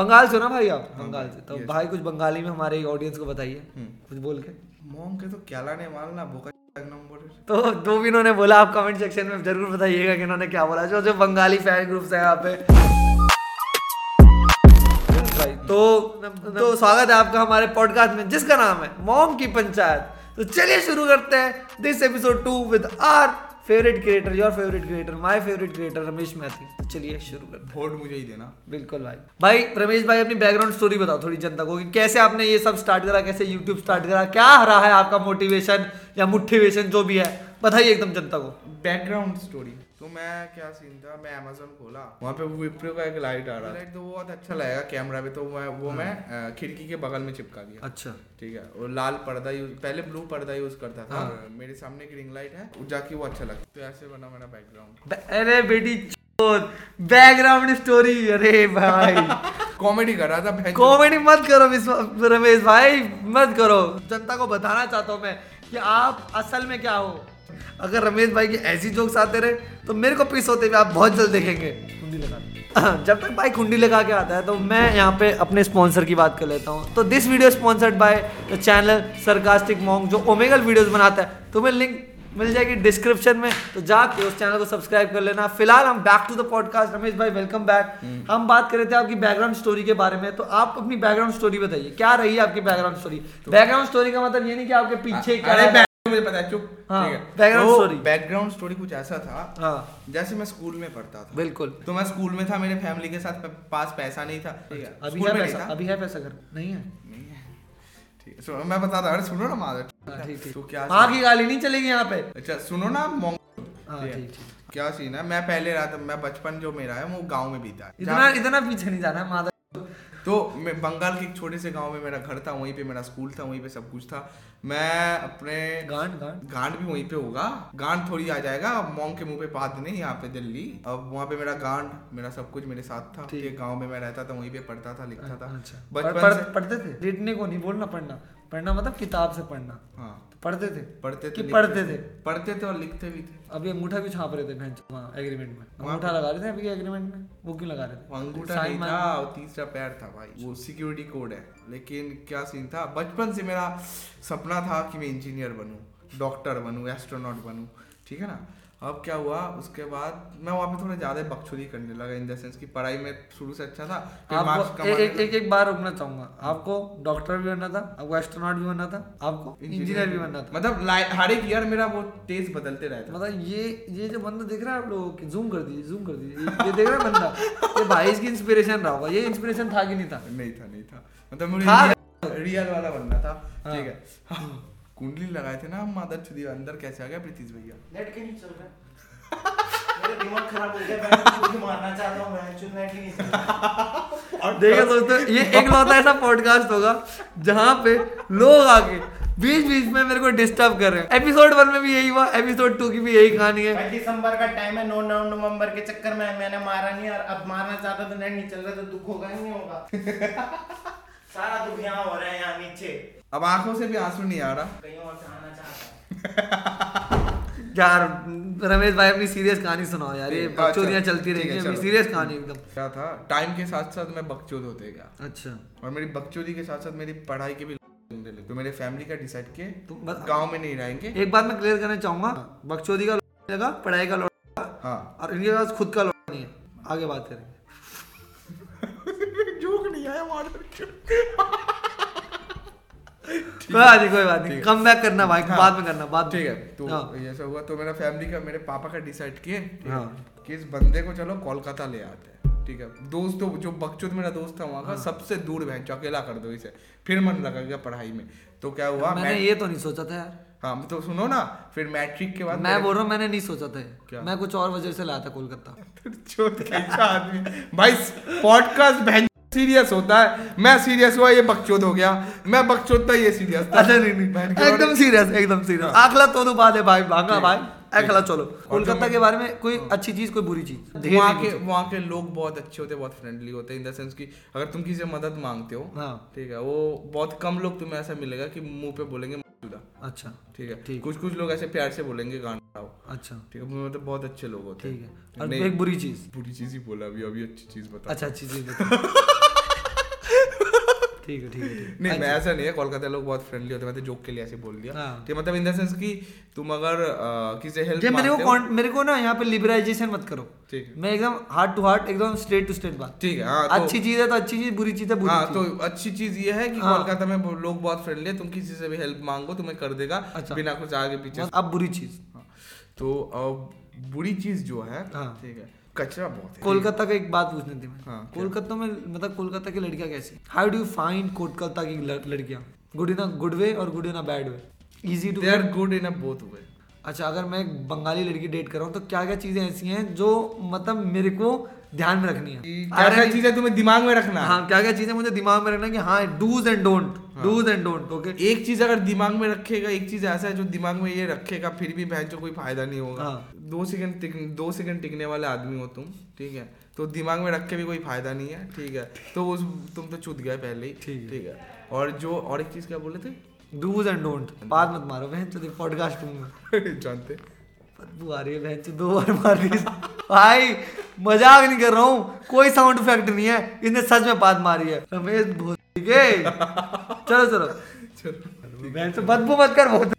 बंगाल से हो ना भाई आप? बंगाल से। तो भाई कुछ बंगाली में हमारे ऑडियंस को बताइए हम्म। कुछ बोल के। मोम के तो क्या लाने मालना बोका तो जो भी इन्होंने बोला आप कमेंट सेक्शन में ज़रूर बताइएगा कि इन्होंने क्या बोला। जो जो बंगाली फ़ैन ग्रुप्स है यहाँ पे। तो तो स्वागत है आपका हमारे पॉडकास्ट में जिसका नाम है मॉम की पंचायत। तो चलिए शुरू करते हैं this episode two with our favourite creator your favourite creator my favourite creator Ramesh Maithi तो चलिए शुरू करते हैं। वोट मुझे ही देना। बिल्कुल भाई। भाई रमेश भाई अपनी बैकग्राउंड स्टोरी बताओ थोड़ी जनता को कि कैसे आपने ये सब स्टार्ट करा कैसे यूट्यूब स्टार्ट करा क्या रहा है आपका मोटिवेशन या मोटिवेशन जो भी है? बताइए एकदम जनता को। बैकग्राउंड स्टोरी तो मैं क्या सीन था? मैं अमेजोन खोला। वहाँ पे विप्रो का एक लाइट आ रहा लाइट तो वो बहुत अच्छा लगेगा कैमरा पे तो मैं वो मैं खिड़की के बगल में चिपका दिया। अच्छा। ठीक है। और लाल पर्दा यूज़ पहले ब्लू पर्दा यूज़ करता था। हाँ। मेरे सामने एक रिंग लाइट है जाके वो अच्छा लगता तो ऐसे बना मेरा बैकग्राउंड अरे बेटी बैकग्राउंड स्टोरी अरे भाई। कॉमेडी कर रहा था कॉमेडी मत करो रमेश भाई। मत करो। जनता को बताना चाहता हूँ मैं कि आप असल में क्या हो। अगर रमेश भाई की ऐसी जोक्स आते रहे तो मेरे को पीस होते हुए आप बहुत जल्द देखेंगे। कुंडी लगा जब तक भाई कुंडी लगा के आता है तो मैं यहाँ पे अपने स्पॉन्सर की बात कर लेता हूँ। तो this video sponsored by the channel sarcastic mong जो ओमेगल वीडियोस बनाता है। तुम्हें लिंक मिल जाएगी डिस्क्रिप्शन में। तो जाके उस चैनल को सब्सक्राइब कर लेना। फ़िलहाल हम back to the podcast Ramesh भाई वेलकम बैक हम बात कर रहे थे आपकी बैकग्राउंड स्टोरी के बारे में। तो आप अपनी बैकग्राउंड स्टोरी बताइए। क्या रही है आपकी बैकग्राउंड स्टोरी बैकग्राउंड स्टोरी का मतलब ये नहीं कि आपके पीछे background मुझे पता है चुप हाँ, ठीक है। background तो बैकग्राउंड स्टोरी कुछ ऐसा था हाँ। जैसे मैं स्कूल में पढ़ता था। बिल्कुल। तो मैं स्कूल में था मेरे फैमिली के साथ पास पैसा नहीं था अभी है पैसा अभी है पैसा घर नहीं है। नहीं है। ठीक है सुनो मैं बताता हूँ सुनो ना माधव। हाँ, ठीक ठीक। तो क्या की गाली नहीं चलेगी यहाँ पे। अच्छा सुनो ना क्या सीन है? मैं पहले रहा था मैं बचपन जो मेरा है वो गाँव में बीता है। इतना इतना पीछे नहीं जाना है माधव तो मैं बंगाल के एक छोटे से गाँव में मेरा घर था वहीं पे मेरा स्कूल था वहीं पे सब कुछ था। मैं अपने गांड गांड? गांड भी वहीं पे होगा। गांड थोड़ी आ जाएगा मोंग के मुँह पे बात नहीं यहाँ पे दिल्ली। अब वहाँ पे मेरा गांड मेरा सब कुछ मेरे साथ था। ठीक। ठीक गाँव में मैं रहता था वहीं पे पढ़ता था लिखता था। अच्छा। बचपन पढ़ते थे? लिखने को नहीं बोलना पढ़ना। पढ़ना मतलब किताब से पढ़ना। हाँ। तो पढ़ते थे? पढ़ते थे पढ़ते थे। पढ़ते थे और लिखते भी थे। अभी अंगूठा भी छाप रहे थे भैंस वहाँ एग्रीमेंट में। अंगूठा लगा रहे थे अभी एग्रीमेंट में? वो क्यों लगा रहे थे? अंगूठा नहीं था तीसरा पैर था भाई। वो सिक्योरिटी कोड है। लेकिन क्या सीन था? बचपन से मेरा सपना था कि मैं इंजीनियर बनूं डॉक्टर बनूं एस्ट्रोनॉट बनूं ठीक है ना? अब क्या हुआ उसके बाद मैं वहाँ पे थोड़ा ज़्यादा बकचोदी करने लगा इन द सेंस कि पढ़ाई में शुरू से अच्छा था आपको कमाने एक, एक एक बार रुकना चाहूँगा। आपको डॉक्टर भी बनना था आपको एस्ट्रोनॉट भी बनना था आपको इंजीनियर भी बनना था। मतलब हर एक ईयर मेरा वो टेस्ट बदलते रहता मतलब ये ये जो बंदा देख रहा है आप लोगों की जूम कर दीजिए जूम कर दीजिए ये- देख रहा है बंदा ये भाई इसकी इंस्पिरेशन रहा होगा ये इंस्पिरेशन था कि नहीं था? नहीं था नहीं था। मतलब मुझे रियल, वाला बनना था हाँ। ठीक है। हाँ, कुंडली लगाए थे ना हम मादर छुदी अंदर कैसे आ गया प्रीतिश भैया? नेट क्यों नहीं चल रहा मेरा दिमाग खराब हो गया मैं मारना चाहता हूँ मैं चुन नेट नहीं और देखिए दोस्तों ये एक लौता ऐसा पॉडकास्ट होगा जहाँ पे लोग आके बीच बीच में मेरे को डिस्टर्ब कर रहे हैं। एपिसोड वन में भी यही हुआ एपिसोड टू की भी यही कहानी है। दिसंबर का टाइम है नौ नौ नवंबर के चक्कर में मैंने मारा नहीं और अब मारना चाहता तो नेट नहीं चल रहा तो दुख होगा ही नहीं होगा। सारा दुख यहाँ हो रहा है यहाँ नीचे। अब आँखों से भी आँसू नहीं आ रहा। कहीं और से आना चाहता है। यार रमेश भाई अपनी सीरियस कहानी सुनाओ यार ये अच्छा, बकचोदियाँ चलती है, रहेंगी अपनी सीरियस कहानी एकदम। क्या था? टाइम के साथ साथ मैं बकचोद होते गया। अच्छा। और मेरी बकचोदी के साथ साथ मेरी पढ़ाई के भी तो मेरे फैमिली का डिसाइड किए तो गाँव में नहीं रहेंगे। एक बात मैं क्लियर करना चाहूँगा बकचोदी का लगा पढ़ाई का लौटा हाँ। और इनके पास खुद का लौटा नहीं है। आगे बात करेंगे। जोक नहीं आया कोई बात नहीं कोई बात नहीं कम बैक करना भाई हाँ। बाद में करना बाद ठीक है तो हाँ। ये हुआ तो मेरा फैमिली का मेरे पापा का डिसाइड किए हाँ। कि इस बंदे को चलो कोलकाता ले आते हैं ठीक है दोस्त तो जो बकचोद मेरा दोस्त था वहाँ का हाँ। सबसे दूर बहन अकेला कर दो इसे फिर मन लगा गया पढ़ाई में तो क्या हुआ मैंने ये तो नहीं सोचा था यार हाँ तो सुनो ना फिर मैट्रिक के बाद मैं बोल रहा हूँ मैंने नहीं सोचा था क्या? मैं कुछ और वजह से लाया था कोलकाता आदमी भाई पॉडकास्ट सीरियस होता है। मैं सीरियस हुआ ये बकचोद हो गया। मैं बकचोद था ये सीरियस था। अच्छा नहीं नहीं एकदम सीरियस एकदम सीरियस आखला तो बात है भाई भागा भाई। ठीक। चलो कोलकाता के बारे में कोई अच्छी चीज़ कोई बुरी चीज़? वहाँ के वहाँ के लोग बहुत अच्छे होते हैं बहुत फ्रेंडली होते हैं इन द सेंस कि अगर तुम किसी से मदद मांगते हो हाँ। ठीक है वो बहुत कम लोग तुम्हें ऐसा मिलेगा कि मुँह पे बोलेंगे अच्छा ठीक है। ठीक। कुछ कुछ लोग ऐसे प्यार से बोलेंगे गाना अच्छा। ठीक है मतलब बहुत अच्छे लोग होते हैं। ठीक हैं। है और एक बुरी चीज़? बुरी चीज़ ही बोला अभी अभी अच्छी चीज़ बता अच्छा अच्छी चीज़ बताओ ठीक है ठीक है नहीं मैं ऐसा नहीं है कोलकाता लोग बहुत फ्रेंडली होते हैं तो जोक के लिए ऐसे बोल दिया हाँ। कि मतलब इन द सेंस कि तुम अगर किसी हेल्प मेरे को मेरे को ना यहाँ पे लिबरलाइजेशन मत करो ठीक है मैं एकदम हार्ट टू हार्ट एकदम स्ट्रेट टू स्ट्रेट बात ठीक है हाँ तो अच्छी चीज़ है तो अच्छी चीज़ बुरी चीज़ है बुरी हाँ तो अच्छी चीज़ ये है कि हाँ। कोलकाता में लोग बहुत फ्रेंडली है तुम किसी से भी हेल्प मांगो तुम्हें कर देगा अच्छा। बिना कुछ आगे पीछे अब बुरी चीज़ हाँ। तो अब बुरी चीज़ जो हाँ। ठीक है कचरा बहुत है। कोलकाता का एक बात पूछनी थी मैं। हाँ, कोलकाता में मतलब कोलकाता की लड़कियाँ कैसी? How do you find Kolkata की लड़कियाँ? Good in a good way और good in a bad way easy to they are good in a both way अच्छा अगर मैं एक बंगाली लड़की डेट कर रहा हूँ तो क्या क्या चीज़ें ऐसी हैं जो मतलब मेरे को ध्यान में रखनी है। क्या क्या चीज़ें तुम्हें दिमाग में रखना। है क्या क्या चीज़ें मुझे दिमाग में रखना है कि हाँ dos and don'ts dos and don'ts okay एक चीज़ अगर दिमाग में रखेगा एक चीज़ ऐसा है जो दिमाग में ये रखेगा फिर भी बहन कोई फ़ायदा नहीं होगा। हाँ। दो सेकंड टिक दो सेकंड टिकने वाले आदमी हो तुम ठीक है? तो दिमाग में रख के भी कोई फ़ायदा नहीं है ठीक है? तो उस तुम तो चुत गए पहले ही ठीक है। ठीक है? और जो और एक चीज़ क्या बोले थे? डूज एंड डोंट बात मत मारो बहन चलो पॉडकास्ट जानते। बदबू आ रही है बहन दो बार मार दी भाई मज़ाक नहीं कर रहा हूँ। कोई साउंड इफ़ेक्ट नहीं है। इसने सच में बात मारी है। रमेश भोसड़ी के चलो चलो। चलो बहन से बदबू मत कर बहुत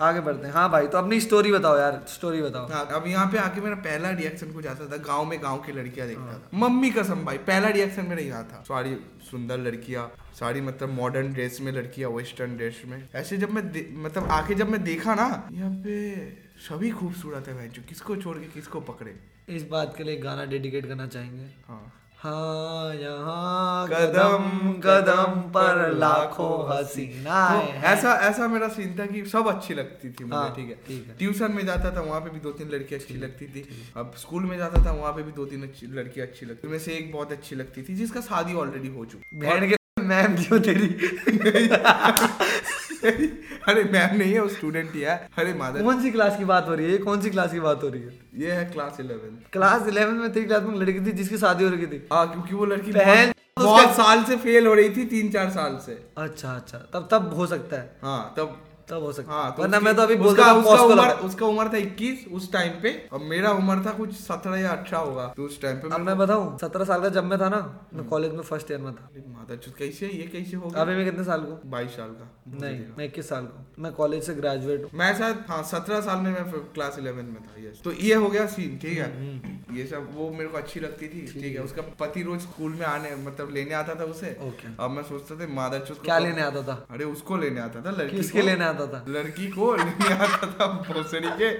आगे बढ़ते हैं। हाँ भाई तो अपनी स्टोरी बताओ यार। स्टोरी बताओ। हाँ अब यहाँ पे आके मेरा पहला रिएक्शन कुछ ऐसा था। गाँव में गाँव की लड़कियाँ देखता था। मम्मी कसम भाई पहला रिएक्शन मेरा यहाँ था। सारी सुंदर लड़कियाँ सारी मतलब मॉडर्न ड्रेस में लड़कियाँ वेस्टर्न ड्रेस में। ऐसे जब मैं मतलब आके जब मैं देखा ना यहाँ पे सभी खूबसूरत है भाई जो किसको छोड़ के किसको पकड़े। इस बात के लिए गाना डेडिकेट करना चाहेंगे। हाँ। हाँ यहाँ कदम कदम पर लाखों हसीनाएँ तो ऐसा ऐसा मेरा सीन था कि सब अच्छी लगती थी मुझे हाँ, ठीक है। है। ट्यूशन में जाता था वहाँ पे भी दो तीन लड़की अच्छी लगती थी। अब स्कूल में जाता था वहाँ पे भी दो तीन अच्छी लड़की अच्छी लगती उनमें से एक बहुत अच्छी लगती थी जिसका शादी ऑलरेडी हो चुकी मैम क्यों तेरी? अरे मैम नहीं है वो स्टूडेंट ही है। अरे माधव कौन सी क्लास की बात हो रही है? कौन सी क्लास की बात हो रही है? ये है क्लास इलेवन क्लास इलेवन में तेरी क्लास में लड़की थी जिसकी शादी हो रही थी। हाँ क्योंकि वो लड़की बहन, बहुत साल से फेल हो रही थी तीन चार साल से। अच्छा अच्छा। तब तब हो सकता है। हाँ तब तब हो सकता हाँ तो वरना मैं तो अभी उसका उसका उम्र उसका उम्र था 21 उस टाइम पे। और मेरा उम्र था कुछ 17 या 18 होगा तो उस टाइम पे अब मैं बताऊँ सत्रह साल का जब मैं था ना मैं कॉलेज में फ़र्स्ट ईयर में था। माता चुत कैसे ये कैसे हो अभी मैं कितने साल को बाईस साल का नहीं मैं इक्कीस साल को मैं कॉलेज से ग्रेजुएट हूँ। मैं शायद हाँ सत्रह साल में मैं क्लास इलेवन में था यस तो ये हो गया सीन ठीक है? हम्म, ये सब वो मेरे को अच्छी लगती थी ठीक है? उसका पति रोज स्कूल में आने मतलब लेने आता था उसे। ओके अब मैं सोचता था मादा चुत क्या लेने आता था? अरे उसको लेने आता था लड़की लेने आता था। लड़की को लेने आता था भोसड़ी के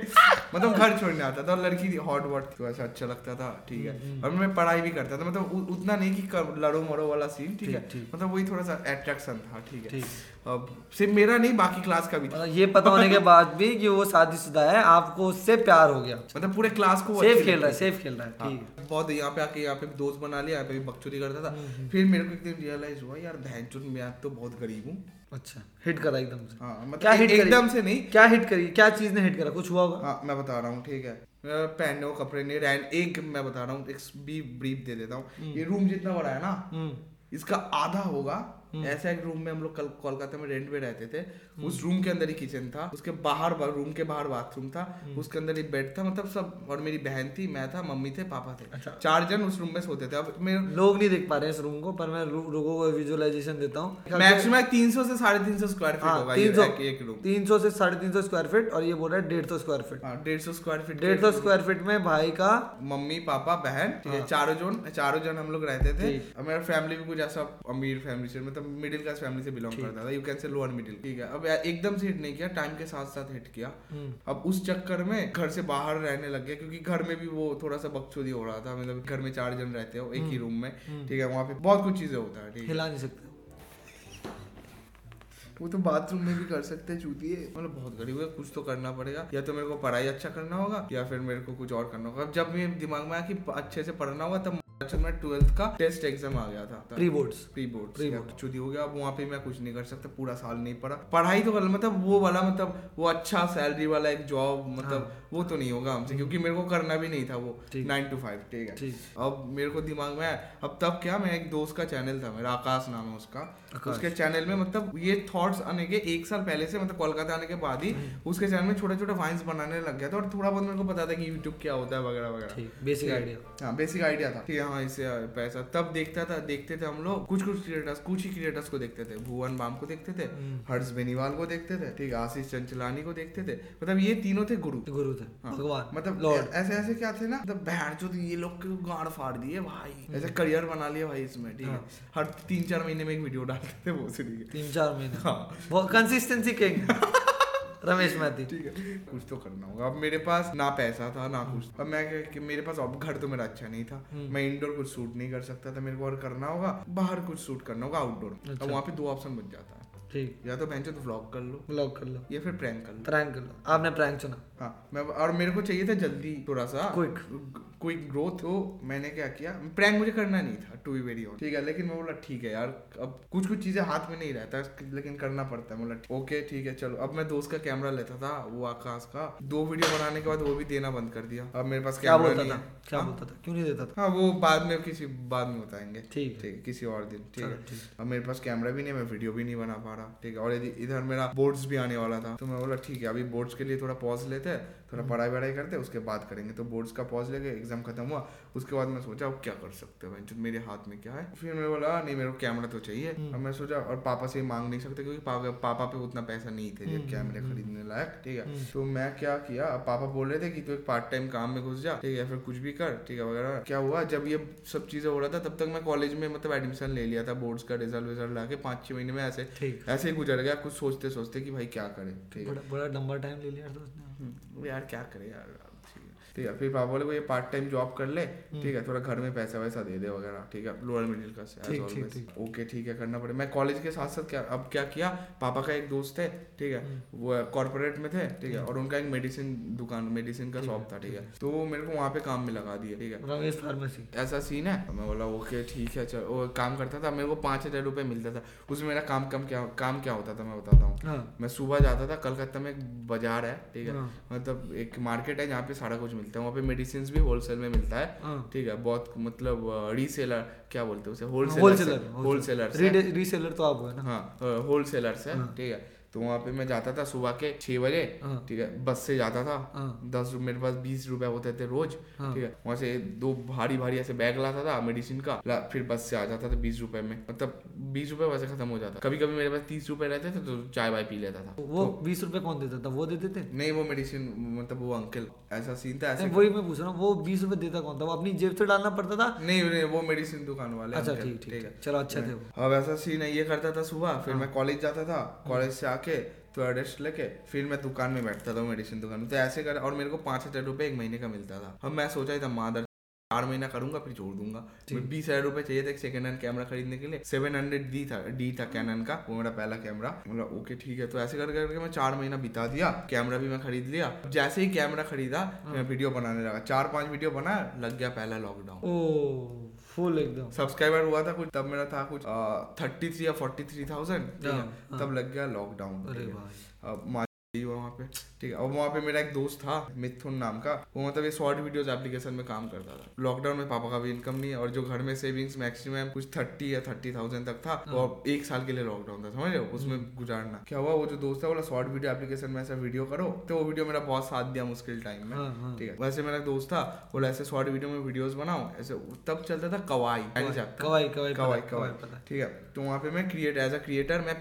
मतलब घर छोड़ने आता था और लड़की हॉट वॉट तो ऐसा अच्छा लगता था ठीक हम्म, है और मैं पढ़ाई भी करता था मतलब उतना नहीं कि लड़ो मरो वाला सीन ठीक है। मतलब वही थोड़ा सा अट्रैक्शन था ठीक है। अब सिर्फ़ मेरा नहीं बाकी क्लास का भी था। मतलब ये पता होने के बाद भी कि वो शादीशुदा है आपको उससे प्यार हो गया। मतलब पूरे क्लास को सेफ़ खेल रहा है सेफ़ खेल रहा है हाँ, ठीक है। बहुत यहाँ पे आके यहाँ पे दोस्त बना लिया यहाँ पे भी बकचोदी करता था। हम्म, फिर मेरे को एक दिन रियलाइज़ हुआ यार बहन मैं तो बहुत गरीब हूँ। अच्छा हिट करा एकदम से। हाँ मतलब क्या हिट एकदम से नहीं। क्या हिट करी? क्या चीज़ ने हिट करा? कुछ हुआ होगा? हाँ मैं बता रहा हूँ ठीक है। पहनने को कपड़े नहीं रैन एक मैं बता रहा हूँ एक भी ब्रीफ दे देता हूँ। ये रूम जितना बड़ा है ना हम्म। इसका आधा होगा ऐसा एक रूम में हम लोग कल कोलकाता में रेंट पे रहते थे। उस रूम के अंदर ही किचन था। उसके बाहर रूम के बाहर बाथरूम था। उसके अंदर ही बेड था। मतलब सब और मेरी बहन थी मैं था मम्मी थे पापा थे। अच्छा। चार जन उस रूम में सोते थे। अब मेरे लोग नहीं देख पा रहे हैं इस रूम को पर मैं लोगों को विजुअलाइजेशन देता हूँ। मैक्सिमम तीन सौ से साढ़े तीन सौ स्क्वायर फीट हाँ होगा ये सौ एक- रूम तीन सौ से साढ़े तीन सौ स्क्वायर फीट और ये बोल रहा है डेढ़ सौ स्क्वायर फीट हाँ डेढ़ सौ स्क्वायर फीट डेढ़ सौ स्क्वायर फीट में भाई का मम्मी पापा बहन हाँ। चारों जन चारों जन हम लोग रहते थे। मेरा फैमिली भी कुछ ऐसा अमीर फैमिली से मतलब मिडिल क्लास फैमिली से बिलोंग करता था। You can say lower middle ठीक है अब एकदम से हिट नहीं किया टाइम के साथ साथ हिट किया। हम्म, अब उस चक्कर में घर से बाहर रहने लग गया क्योंकि घर में भी वो थोड़ा सा बकचोदी हो रहा था। मतलब घर में चार जन रहते हो एक ही रूम में। ठीक है वहाँ पे बहुत कुछ चीज़ें होता है ठीक है। हिला नहीं सकते। वो तो बाथरूम में भी कर सकते हैं चूतिए। मतलब बहुत गरीब है कुछ तो करना पड़ेगा। या तो मेरे को पढ़ाई अच्छा करना होगा या फिर मेरे को कुछ और करना होगा। अब जब मेरे दिमाग में आया कि अच्छे से पढ़ना होगा तब मैं ट्वेल्थ का टेस्ट एग्ज़ाम आ गया था। Pre boards pre board Pre board. चुदी हो गया। अब वहाँ पे मैं कुछ नहीं कर सकता पूरा साल नहीं पढ़ा। पढ़ाई तो कर मतलब वो वाला मतलब वो अच्छा सैलरी वाला एक जॉब मतलब हाँ। वो तो नहीं होगा हमसे क्योंकि मेरे को करना भी नहीं था वो। नाइन टू फाइव ठीक है। अब मेरे को दिमाग में अब तब क्या मैं एक दोस्त का चैनल था मेरा आकाश नाम है उसका। उसके चैनल में मतलब ये थॉट्स आने के एक साल पहले से मतलब कोलकाता आने के बाद ही उसके चैनल में छोटे छोटे वाइन्स बनाने लग गया था और थोड़ा बहुत मेरे को पता था कि यूट्यूब क्या होता है वगैरह वगैरह। बेसिक आइडिया हाँ? बेसिक आइडिया था ठीक है हाँ इससे पैसा। तब देखता था देखते थे हम लोग कुछ कुछ क्रिएटर्स कुछ ही क्रिएटर्स को देखते थे। भुवन बाम को देखते थे हम्म। हर्ष बेनीवाल को देखते थे ठीक आशीष चंचलानी को देखते थे। मतलब ये तीनों थे गुरु। गुरु थे हाँ, भगवान मतलब लॉर्ड ऐसे ऐसे क्या थे ना मतलब बहन जो ये लोग के गाड़ फाड़ दिए भाई। ऐसे करियर बना लिया भाई इसमें ठीक है। हाँ। हर तीन चार महीने में एक वीडियो डालते थे वो से तीन चार महीने। हाँ। कंसिस्टेंसी किंग रमेश मैथी ठीक है कुछ तो करना होगा। अब मेरे पास ना पैसा था ना कुछ। अब मैं क्या कि मेरे पास अब घर तो मेरा अच्छा नहीं था। हम्म। मैं इंडोर कुछ सूट नहीं कर सकता था मेरे को और करना होगा। बाहर कुछ सूट करना होगा आउटडोर अच्छा। अब वहाँ पे दो ऑप्शन बच जाता है। ठीक। या तो बेंचो तो व्लॉग कर लो। ब्लॉक कर लो। या फिर प्रैंक कर लो। प्रैंक कर लो। आपने प्रैंक चुना। हाँ मैं और मेरे को चाहिए था जल्दी थोड़ा सा। Quick. क्विक ग्रोथ हो मैंने क्या किया? प्रैंक मुझे करना नहीं था टू बी वेरी ऑन ठीक है लेकिन मैं बोला ठीक है यार अब कुछ कुछ चीज़ें हाथ में नहीं रहता लेकिन करना पड़ता है। बोला ओके ठीक है चलो। अब मैं दोस्त का कैमरा लेता था वो आकाश का। दो वीडियो बनाने के बाद वो भी देना बंद कर दिया। अब मेरे पास क्या कैमरा बोलता था? क्या हाँ? बोलता था? क्यों नहीं देता था? हाँ वो बाद में किसी बाद में बताएँगे। ठीक है। ठीक किसी और दिन ठीक है। अब मेरे पास कैमरा भी नहीं मैं वीडियो भी नहीं बना पा रहा। ठीक है और यदि इधर मेरा बोर्ड्स भी आने वाला था तो मैं बोला ठीक है अभी बोर्ड्स के लिए थोड़ा पॉज लेते हैं थोड़ा हम्म। पढ़ाई वढ़ाई करते उसके बाद करेंगे। तो बोर्ड्स का पॉज लेके एग्ज़ाम खत्म हुआ उसके बाद मैं सोचा अब क्या कर सकते हैं भाई? मेरे हाथ में क्या है। फिर मैं बोला नहीं मेरे को कैमरा तो चाहिए। हम्म। अब मैं सोचा और पापा से मांग नहीं सकते क्योंकि पापा पापा पे उतना पैसा नहीं थे हम्म, कैमरे हम्म, खरीदने लायक ठीक है। हम्म। तो मैं क्या किया पापा बोल रहे थे कि तू एक पार्ट टाइम काम में घुस जा ठीक है फिर कुछ भी कर ठीक है वगैरह। क्या हुआ जब ये सब चीज़ें हो रहा था तब तक मैं कॉलेज में मतलब एडमिशन ले लिया था बोर्ड्स का रिज़ल्ट विजल्ट लाके पाँच छह महीने में ऐसे ऐसे ही गुजर गया कुछ सोचते सोचते कि भाई क्या करें ठीक है। बड़ा लंबा टाइम ले लिया हम्म, यार क्या करे यार। ठीक है फिर पापा बोले वो ये पार्ट टाइम जॉब कर ले ठीक है थोड़ा घर में पैसा वैसा दे दे वगैरह ठीक है लोअर मिडिल क्लास। ओके ठीक है करना पड़े। मैं कॉलेज के साथ साथ क्या अब क्या किया पापा का एक दोस्त है ठीक है वो कॉर्पोरेट में थे ठीक है और उनका एक मेडिसिन दुकान मेडिसिन का शॉप था ठीक है। तो वो मेरे को वहाँ पे काम में लगा दिया ठीक है। रमेश फार्मेसी ऐसा सीन है? मैं बोला ओके ठीक है चलो। काम करता था मेरे को पाँच हज़ार रुपये मिलता था। उसमें मेरा काम कम क्या काम क्या होता था मैं बताता हूँ। हाँ। मैं सुबह जाता था कलकत्ता में एक बाज़ार है ठीक है हाँ। मतलब एक मार्केट है जहाँ पे सारा कुछ मिलता है वहाँ पे मेडिसिन भी होलसेल में मिलता है। हाँ। ठीक है बहुत मतलब रीसेलर क्या बोलते हैं उसे? होलसेलर होलसेलर होलसेलर रीसेलर तो आप हो ना? होलसेलर है हाँ। ठीक है। तो वहाँ पे मैं जाता था सुबह के छह बजे हाँ। ठीक है बस से जाता था। हाँ। दस मेरे पास बीस रुपए होते थे रोज हाँ। ठीक है। वहाँ से दो भारी भारी ऐसे बैग लाता था मेडिसिन का फिर बस से आ जाता था बीस रुपए में। मतलब बीस रुपए वैसे खत्म हो जाता। कभी कभी मेरे पास तीस रुपए रहते थे तो चाय वाय पी लेता था। वो बीस रुपए कौन देता था? वो देते थे? नहीं वो मेडिसिन मतलब वो अंकल ऐसा सीन था ऐसे वही मैं पूछ रहा हूँ वो बीस रुपए देता कौन था? वो अपनी जेब से डालना पड़ता था? नहीं नहीं वो मेडिसिन दुकान वाले अच्छा ठीक ठीक चलो अच्छा थे अब ऐसा सीन है ये करता था सुबह फिर हाँ। मैं कॉलेज जाता था कॉलेज से आके तो रेस्ट लेके फिर मैं दुकान में बैठता था मेडिसिन दुकान में। तो ऐसे कर और मेरे को पाँच हज़ार रुपये एक महीने का मिलता था। अब मैं सोचा ही था मादर चार महीना करूँगा फिर छोड़ दूँगा। बीस हज़ार रुपये चाहिए थे सेकंड हैंड कैमरा खरीदने के लिए। सेवन हंड्रेड डी था डी था कैनन का वो मेरा पहला कैमरा मतलब ओके ठीक है। तो ऐसे कर करके मैं चार महीना बिता दिया कैमरा भी मैं खरीद लिया। जैसे ही कैमरा खरीदा हाँ। मैं वीडियो बनाने लगा। चार पाँच वीडियो बनाया लग गया पहला लॉकडाउन ओ फुल एकदम। सब्सक्राइबर हुआ था कुछ तब मेरा था कुछ थर्टी थ्री या फोर्टी थ्री थाउज़ेंड। तब लग गया लॉकडाउन है। अब मा- हुआ वहाँ पे। ठीक है अब वहाँ पे मेरा एक दोस्त था मिथुन नाम का। वो मतलब ये शॉर्ट वीडियोस एप्लीकेशन में काम करता था। लॉकडाउन में पापा का भी इनकम नहीं है और जो घर में सेविंग्स मैक्सिमम कुछ थर्टी या थर्टी थाउज़ेंड तक था हाँ। और एक साल के लिए लॉकडाउन था समझ रहे हो? उसमें गुजारना। क्या हुआ? वो जो दोस्त है बोला शॉर्ट वीडियो एप्लीकेशन में ऐसा वीडियो करो। तो वो वीडियो मेरा बहुत साथ दिया मुश्किल टाइम में। हाँ हाँ। ठीक है वैसे मेरा दोस्त था बोला ऐसे शॉर्ट वीडियो में वीडियोस बनाओ ऐसे तब चलता था कवाई कवाई कवाई कवाई कवाई ठीक है तो वहाँ पे मैं क्रिएट एज अ क्रिएटर मैं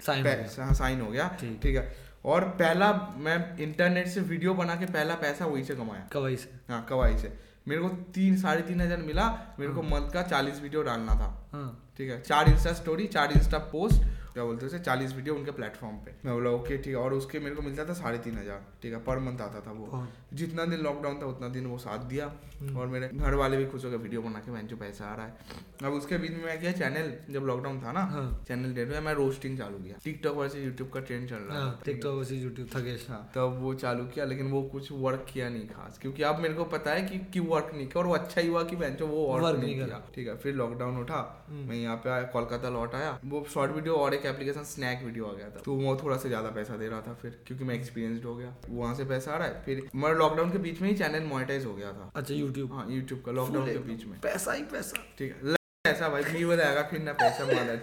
साइन हो गया। ठीक है और पहला मैं इंटरनेट से वीडियो बना के पहला पैसा वहीं से कमाया। कवाई से। हाँ कवाई से। मेरे को तीन साढ़े तीन हज़ार मिला मेरे को मंथ का चालीस वीडियो डालना था। हाँ। ठीक है चार इंस्टा स्टोरी चार इंस्टा पोस्ट क्या बोलते हैं चालीस वीडियो उनके प्लेटफॉर्म पे। मैं बोला ओके ठीक है। और उसके मेरे को मिलता था साढ़े तीन हज़ार ठीक है पर मंथ आता था वो। जितना दिन लॉकडाउन था उतना दिन वो साथ दिया। हम्म। और मेरे घर वाले भी खुश हो गए वीडियो बना के मैं जो पैसा आ रहा है। अब उसके बीच में मैं किया चैनल जब लॉकडाउन था ना हाँ। चैनल डेट में मैं रोस्टिंग चालू किया। टिकटॉक वैसे यूट्यूब का ट्रेंड चल रहा हाँ था। टिकटॉक वैसे यूट्यूब थकेश हाँ तब वो चालू किया लेकिन वो कुछ वर्क किया नहीं खास। क्योंकि अब मेरे को पता है कि क्यों वर्क नहीं किया और वो अच्छा ही हुआ कि बेंचो वो वर्क नहीं नहीं किया। ठीक है फिर लॉकडाउन उठा। हम्म। मैं यहाँ पे कोलकाता लौट आया। वो शॉर्ट वीडियो और एक एप्लीकेशन स्नैक वीडियो आ गया था। तो वो थोड़ा सा ज़्यादा पैसा दे रहा था फिर क्योंकि मैं एक्सपीरियंसड हो गया। वहाँ से पैसा आ रहा है फिर मैं लॉकडाउन के बीच में ही चैनल मोनेटाइज हो गया था। अच्छा यूट्यूब हाँ यूट्यूब का लॉकडाउन के बीच में। पैसा ही पैसा। ठीक है। ऐसा भाई मी बताएगा फिर ना पैसा मारा।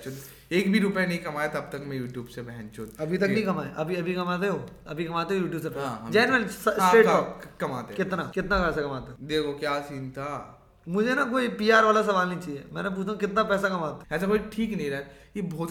एक भी रुपए नहीं कमाया तब तक मैं यूट्यूब से बहन चुद। अभी तक नहीं कमाए? अभी अभी कमाते हो? अभी कमाते हो यूट्यूब से हाँ, जेनरल हाँ, स्ट्रेट क- कमाते कितना? कितना पैसा कमाते देखो क्या सीन था। मुझे ना कोई पीआर वाला सवाल नहीं चाहिए। मैंने पूछा कितना पैसा कमाते ऐसा कोई ठीक नहीं रहा। ये बहुत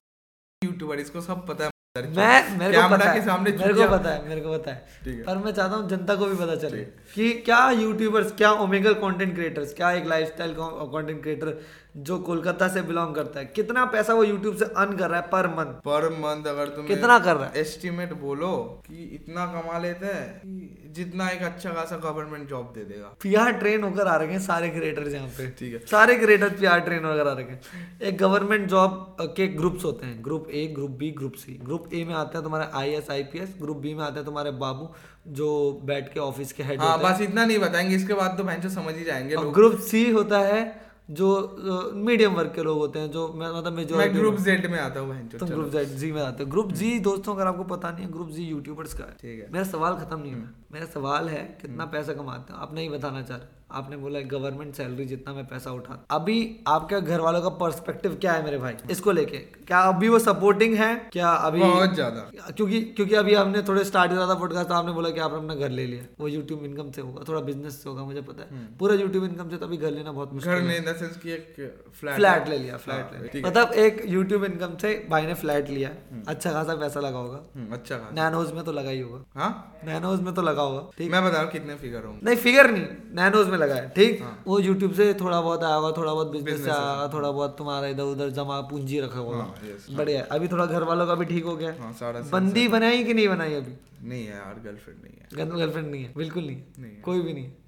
यूट्यूबर इसको सब पता है मैं मेरे को पता है सामने मेरे को पता है मेरे को पता है। पर मैं चाहता हूँ जनता को भी पता चले कि क्या यूट्यूबर्स क्या ओमेगल कंटेंट क्रिएटर्स क्या एक लाइफस्टाइल कंटेंट क्रिएटर जो कोलकाता से बिलोंग करता है। कितना पैसा वो यूट्यूब से अर्न कर रहा है पर मंथ पर मंथ अगर तुम कितना कर रहा है? एस्टिमेट बोलो कि इतना कमा लेते हैं जितना एक अच्छा खासा गवर्नमेंट जॉब दे देगा। पीआर ट्रेन होकर आ रहे हैं सारे क्रिएटर्स यहाँ पे। ठीक है। सारे क्रिएटर पीआर ट्रेन होकर आ रहे हैं। एक गवर्नमेंट जॉब के ग्रुप्स होते हैं। Group A group B group C group A में आते हैं तुम्हारे I S I P S group B में आते हैं तुम्हारे बाबू जो बैठ के ऑफ़िस के हेड हाँ बस इतना नहीं बताएँगे। इसके बाद तो भैंसो समझ ही जाएँगे ग्रुप सी होता है जो मीडियम वर्ग के लोग होते हैं जो मैं- मतलब मैं मेजोरिटी ग्रुप जेड में आता हूँ तुम ग्रुप जेड जी में आते हो। ग्रुप जी दोस्तों अगर आपको पता नहीं है ग्रुप जी यूट्यूबर्स का है। ठीक है। मेरा सवाल खत्म नहीं हुआ मेरा सवाल है कितना पैसा कमाते हैं? आप नहीं बताना चाह रहे। आपने बोला गवर्नमेंट सैलरी जितना मैं पैसा उठा अभी आपके घर वालों का पर्सपेक्टिव क्या है मेरे भाई? इसको लेके। क्या अभी वो सपोर्टिंग है? क्या अभी बहुत ज़्यादा। क्योंकि क्योंकि अभी हमने थोड़े स्टार्ट करा था पॉडकास्ट तो आपने बोला कि आपने अपना घर ले लिया। वो यूट्यूब इनकम से होगा थोड़ा बिज़नेस से होगा मुझे पता है। पूरा यूट्यूब इनकम से तभी घर लेना बहुत मुश्किल है। नहीं सेंस कि एक फ्लैट ले लिया फ्लैट हाँ, ले लिया। मतलब एक यूट्यूब इनकम से भाई ने फ्लैट लिया। अच्छा खासा पैसा लगा होगा। हम्म, अच्छा खासा। नैनोज में तो लगा ही होगा। हाँ? नैनोज में तो लगा होगा ठीक मैं बता रहा हूँ कितने फिगर होंगे। नहीं फिगर नहीं। नैनोज में लगा है ठीक? हाँ। वो यूट्यूब से थोड़ा बहुत आया होगा थोड़ा बहुत बिज़नेस से आया होगा थोड़ा बहुत तुम्हारा इधर उधर जमा पूंजी रखा होगा हाँ, बढ़िया अभी थोड़ा घर वालों का भी ठीक हो गया हाँ। बंदी बनाई कि नहीं बनाई अभी? नहीं है यार गर्लफ्रेंड नहीं है। गर्लफ्रेंड नहीं है बिल्कुल नहीं है। कोई भी नहीं है।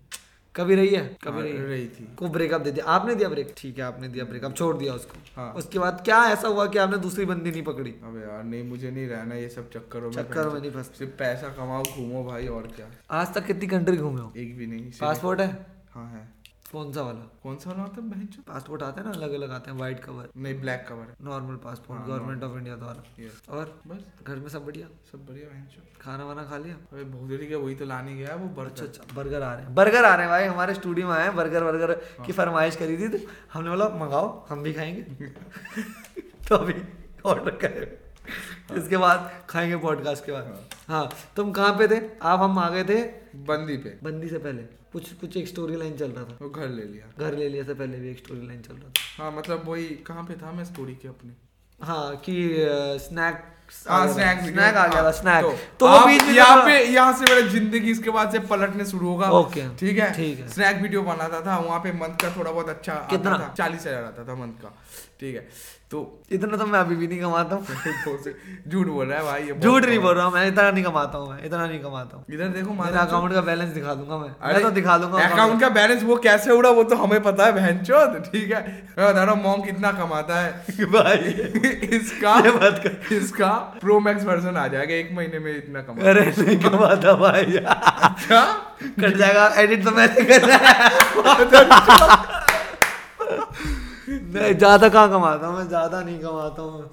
कभी रही है? कभी हाँ, रही है। रही थी। को ब्रेकअप दे दिया। आपने दिया ब्रेक ठीक है आपने दिया ब्रेकअप छोड़ दिया उसको। हाँ। उसके बाद क्या ऐसा हुआ कि आपने दूसरी बंदी नहीं पकड़ी? अबे यार नहीं मुझे नहीं रहना ये सब चक्करों में चक्कर में नहीं फंस सिर्फ़ पैसा कमाओ घूमो भाई और क्या। आज तक कितनी कंट्री घूमे हो? एक भी नहीं पासपोर्ट है? हाँ है। कौन सा वाला? कौन सा वाला होता है बहन पासपोर्ट आते हैं ना अलग अलग आते हैं व्हाइट कवर नहीं ब्लैक कवर है। Normal passport government of India द्वारा और बस। घर में सब बढ़िया? सब बढ़िया बहन। खाना वाना खा लिया? अबे भोजरी के वही तो लाने गया वो अच्छा बर्गर अच्छा बर्गर आ रहे हैं। बर्गर आ रहे हैं भाई हमारे स्टूडियो में आए हैं बर्गर वर्गर की फरमाइश करी थी तो हमने बोला मंगाओ हम भी खाएँगे। तो अभी ऑर्डर करें। इसके बाद खाएँगे पॉडकास्ट के बाद। हाँ। तुम कहाँ पे थे? आप हम आ गए थे? बंदी पे। बंदी से पहले। कुछ कुछ एक स्टोरी लाइन चल रहा था। वो घर ले लिया। घर ले लिया से पहले भी एक स्टोरी लाइन चल रहा था। हाँ मतलब वही कहाँ पे था मैं स्टोरी के अपनी? हाँ कि स्नैक हाँ स्नैक स्नैक आ गया था स्नैक तो, तो में यहाँ पे यहाँ से मेरा ज़िंदगी इसके बाद से पलटने शुरू होगा। ओके। ठीक है? ठीक है। स्नैक वीडियो बनाता था वहाँ पे मंथ का थोड़ा बहुत अच्छा कितना? था। चालीस हज़ार आता था मंथ का। ठीक है। तो इतना तो मैं अभी भी नहीं कमाता हूँ। झूठ बोल रहा है भाई झूठ नहीं बोल रहा हूँ मैं इतना नहीं कमाता हूँ मैं इतना नहीं कमाता हूँ। इधर देखो मेरा अकाउंट का बैलेंस दिखा दूँगा मैं। अरे तो दिखा दूँगा अकाउंट का बैलेंस वो कैसे उड़ा वो तो हमें पता है बहन ठीक है? मैं बता रहा हूँ मॉम कितना कमाता है। भाई इसका बात कर इसका प्रो मैक्स वर्जन आ जाएगा एक महीने में इतना कमा अरे नहीं कमाता भाई। अच्छा? कट जाएगा एडिट तो मैंने करना है नहीं ज़्यादा कहाँ कमाता हूँ? मैं ज़्यादा नहीं कमाता हूँ।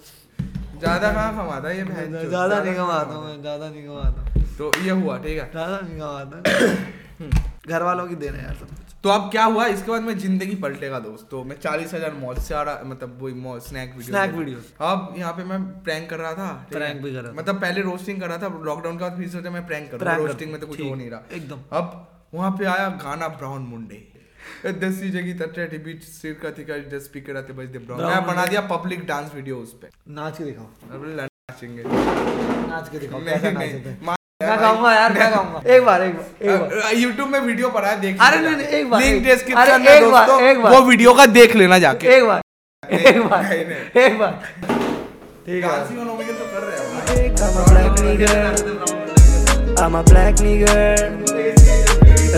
ज़्यादा कहाँ कमाता है ये बहन ज़्यादा नहीं कमाता हूँ मैं ज़्यादा नहीं कमाता तो ये हुआ ठीक है। ज़्यादा नहीं कमाता। घर वालों की देना यार सब तो अब क्या हुआ? इसके बाद मैं ज़िंदगी पलटेगा दोस्त। तो मैं चालीस हज़ार मौज से आ रहा मतलब वही मौज स्नैक वीडियो Snack video। अब यहाँ पे मैं प्रैंक कर रहा था है? Prank भी कर रहा मतलब पहले रोस्टिंग कर रहा था लॉकडाउन के बाद फिर सोचा मैं प्रैंक करूँ। Prank कर- रोस्टिंग में तो कुछ हो नहीं रहा। एकदम। अब वहाँ पे आया गाना ब्राउन मुंडे। दसी जगह तटे बीच सिर का थिका दस स्पीकर आते ब्राउन Brown मैं बना दिया पब्लिक डांस वीडियो उस पे। नाच के दिखाओ। अब नाचेंगे। नाच के दिखाओ कैसा नाचते मैं गाऊँगा यार मैं गाऊँगा। एक बार एक बार एक बार। यूट्यूब में वीडियो पड़ा है देख अरे। नहीं, नहीं, एक बार, लिंक डिस्क्रिप्शन में दोस्तों एक बार। वो वीडियो का देख लेना जाके। एक बार एक बार। एक बार। ठीक है। डांसिंग तो कर रहे हैं। I'm a black nigga. I'm a black nigga.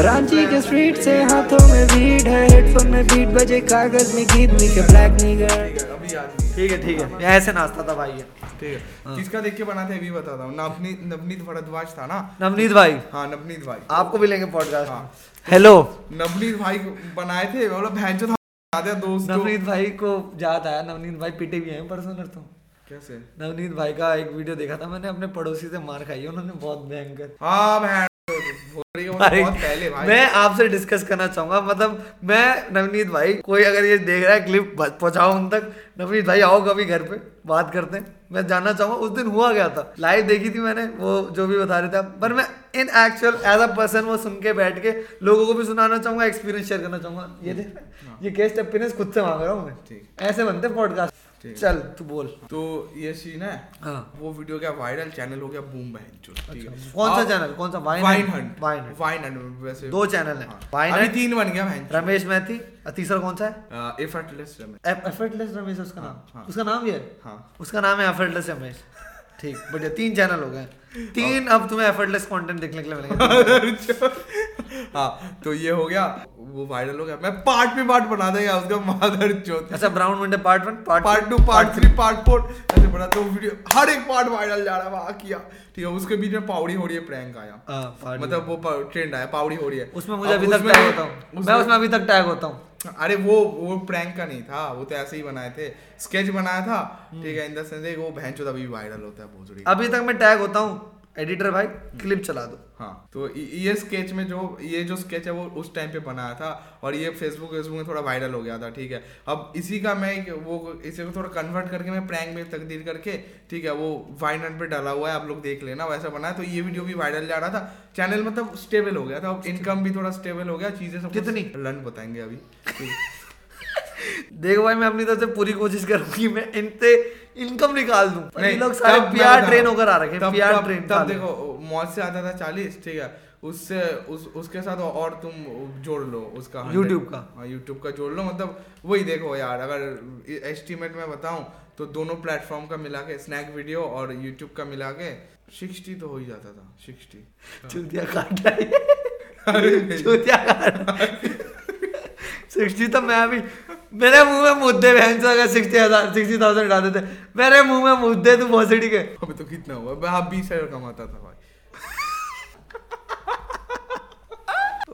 Ranchi के स्ट्रीट से हाथों में बीट है हेडफोन में बीट बजे कागज़ में गीत लिखे ब्लैक निगर ठीक है नहीं है। ठीक है। ठीक है ऐसे नाचता था भाई। ठीक है। किसका देख के बनाते हैं अभी बताता हूँ। नवनीत नवनीत भरद्वाज था ना? नवनीत भाई। हाँ नवनीत भाई। आपको भी लेंगे पॉडकास्ट हाँ। हेलो नवनीत भाई को बनाए थे बोला भैंस जो था है दोस्त नवनीत भाई को याद आया नवनीत भाई पीटे भी हैं पर्सनल तो। कैसे? नवनीत भाई का एक वीडियो देखा था मैंने अपने पड़ोसी से मार खाई है उन्होंने बहुत भयंकर। हाँ मतलब बहुत पहले भाई। मैं आपसे डिस्कस करना चाहूँगा मतलब मैं नवनीत भाई कोई अगर ये देख रहा है क्लिप पहुंचाओ उन तक। नवनीत भाई आओ कभी घर पे बात करते हैं। मैं जानना चाहूँगा उस दिन हुआ गया था? लाइव देखी थी मैंने वो जो भी बता रहे थे पर मैं in actual as a person वो सुन के बैठ के लोगों को भी सुनाना चाहूँगा एक्सपीरियंस शेयर करना चाहूँगा। ये देख ये केस हैप्पीनेस खुद से मांग रहा हूँ मैं। ऐसे बनते पॉडकास्ट। चल तू बोल। तो ये सीन है हाँ। वो वीडियो क्या वायरल चैनल हो गया बूम बहन चो अच्छा, कौन सा चैनल कौन सा? Wine wine hunt wine wine hunt वैसे। दो चैनल है। हाँ। वाइन अभी तीन बन गया बहन रमेश मैथी तीसरा कौन सा है? Effortless effortless Ramesh. उसका हाँ, नाम? हाँ। उसका नाम ये है? हाँ। उसका नाम है एफर्टलेस रमेश। ठीक बढ़िया तीन चैनल हो गए। तीन अब तुम्हें एफर्टलेस कंटेंट देखने के लिए मिलेंगे। हाँ तो ये हो गया। वो वायरल हो गया। मैं पार्ट पे पार्ट बना देगा उसका मादर चौथ अच्छा brown Munde part one part part two part three part four ऐसे बना तो वीडियो हर एक पार्ट वायरल जा रहा है वहाँ किया। ठीक है उसके बीच में पावड़ी हो रही है प्रैंक आया। मतलब मतलब वो ट्रेंड आया पावड़ी हो रही है। उसमें मुझे अभी तक टैग होता हूँ। मैं उसमें अभी तक टैग होता हूँ। अरे वो वो प्रैंक का नहीं था वो तो ऐसे ही बनाए थे। स्केच बनाया था ठीक है इन द सेंस वो चोद अभी वायरल होता है भोसड़ी अभी तक मैं टैग होता हूँ। एडिटर भाई क्लिप चला दो। हाँ तो ये स्केच में जो ये जो स्केच है वो उस टाइम पे बनाया था और ये फेसबुक वेसबुक में थोड़ा वायरल हो गया था ठीक है। अब इसी का मैं वो इसी को थोड़ा कन्वर्ट करके मैं प्रैंक में तकदीर करके ठीक है वो वाइनट पे डाला हुआ है आप लोग देख लेना वैसा बना है। तो ये वीडियो भी वायरल जा रहा था। चैनल मतलब स्टेबल हो गया था अब इनकम भी थोड़ा स्टेबल हो गया चीज़ें सब कितनी? रन बताएँगे अभी। देखो भाई मैं अपनी तरफ़ से पूरी कोशिश करूँगी मैं इनसे इनकम निकाल दूँ। ये नहीं, लोग सारे पीआर ट्रेन होकर आ रखे पीआर ट्रेन तब देखो मौज से आता था चालीस ठीक है? उससे उस उसके साथ और तुम जोड़ लो उसका 100 YouTube का। हाँ यूट्यूब का जोड़ लो मतलब वही देखो यार अगर एस्टिमेट में बताऊँ तो दोनों प्लेटफॉर्म का मिला के स्नैक वीडियो और यूट्यूब का मिला के सिक्सटी तो हो ही जाता था सिक्सटी चूतिया काट चूतिया काट सिक्सटी तो मैं अभी मेरे मुँह में मुद्दे बहन से अगर सिक्सटी हज़ार सिक्सटी थाउज़ेंड डाल देते। मेरे मुँह में मुद्दे तू भोसड़ी के अभी तो कितना हुआ? मैं आप बीस हज़ार कमाता था भाई।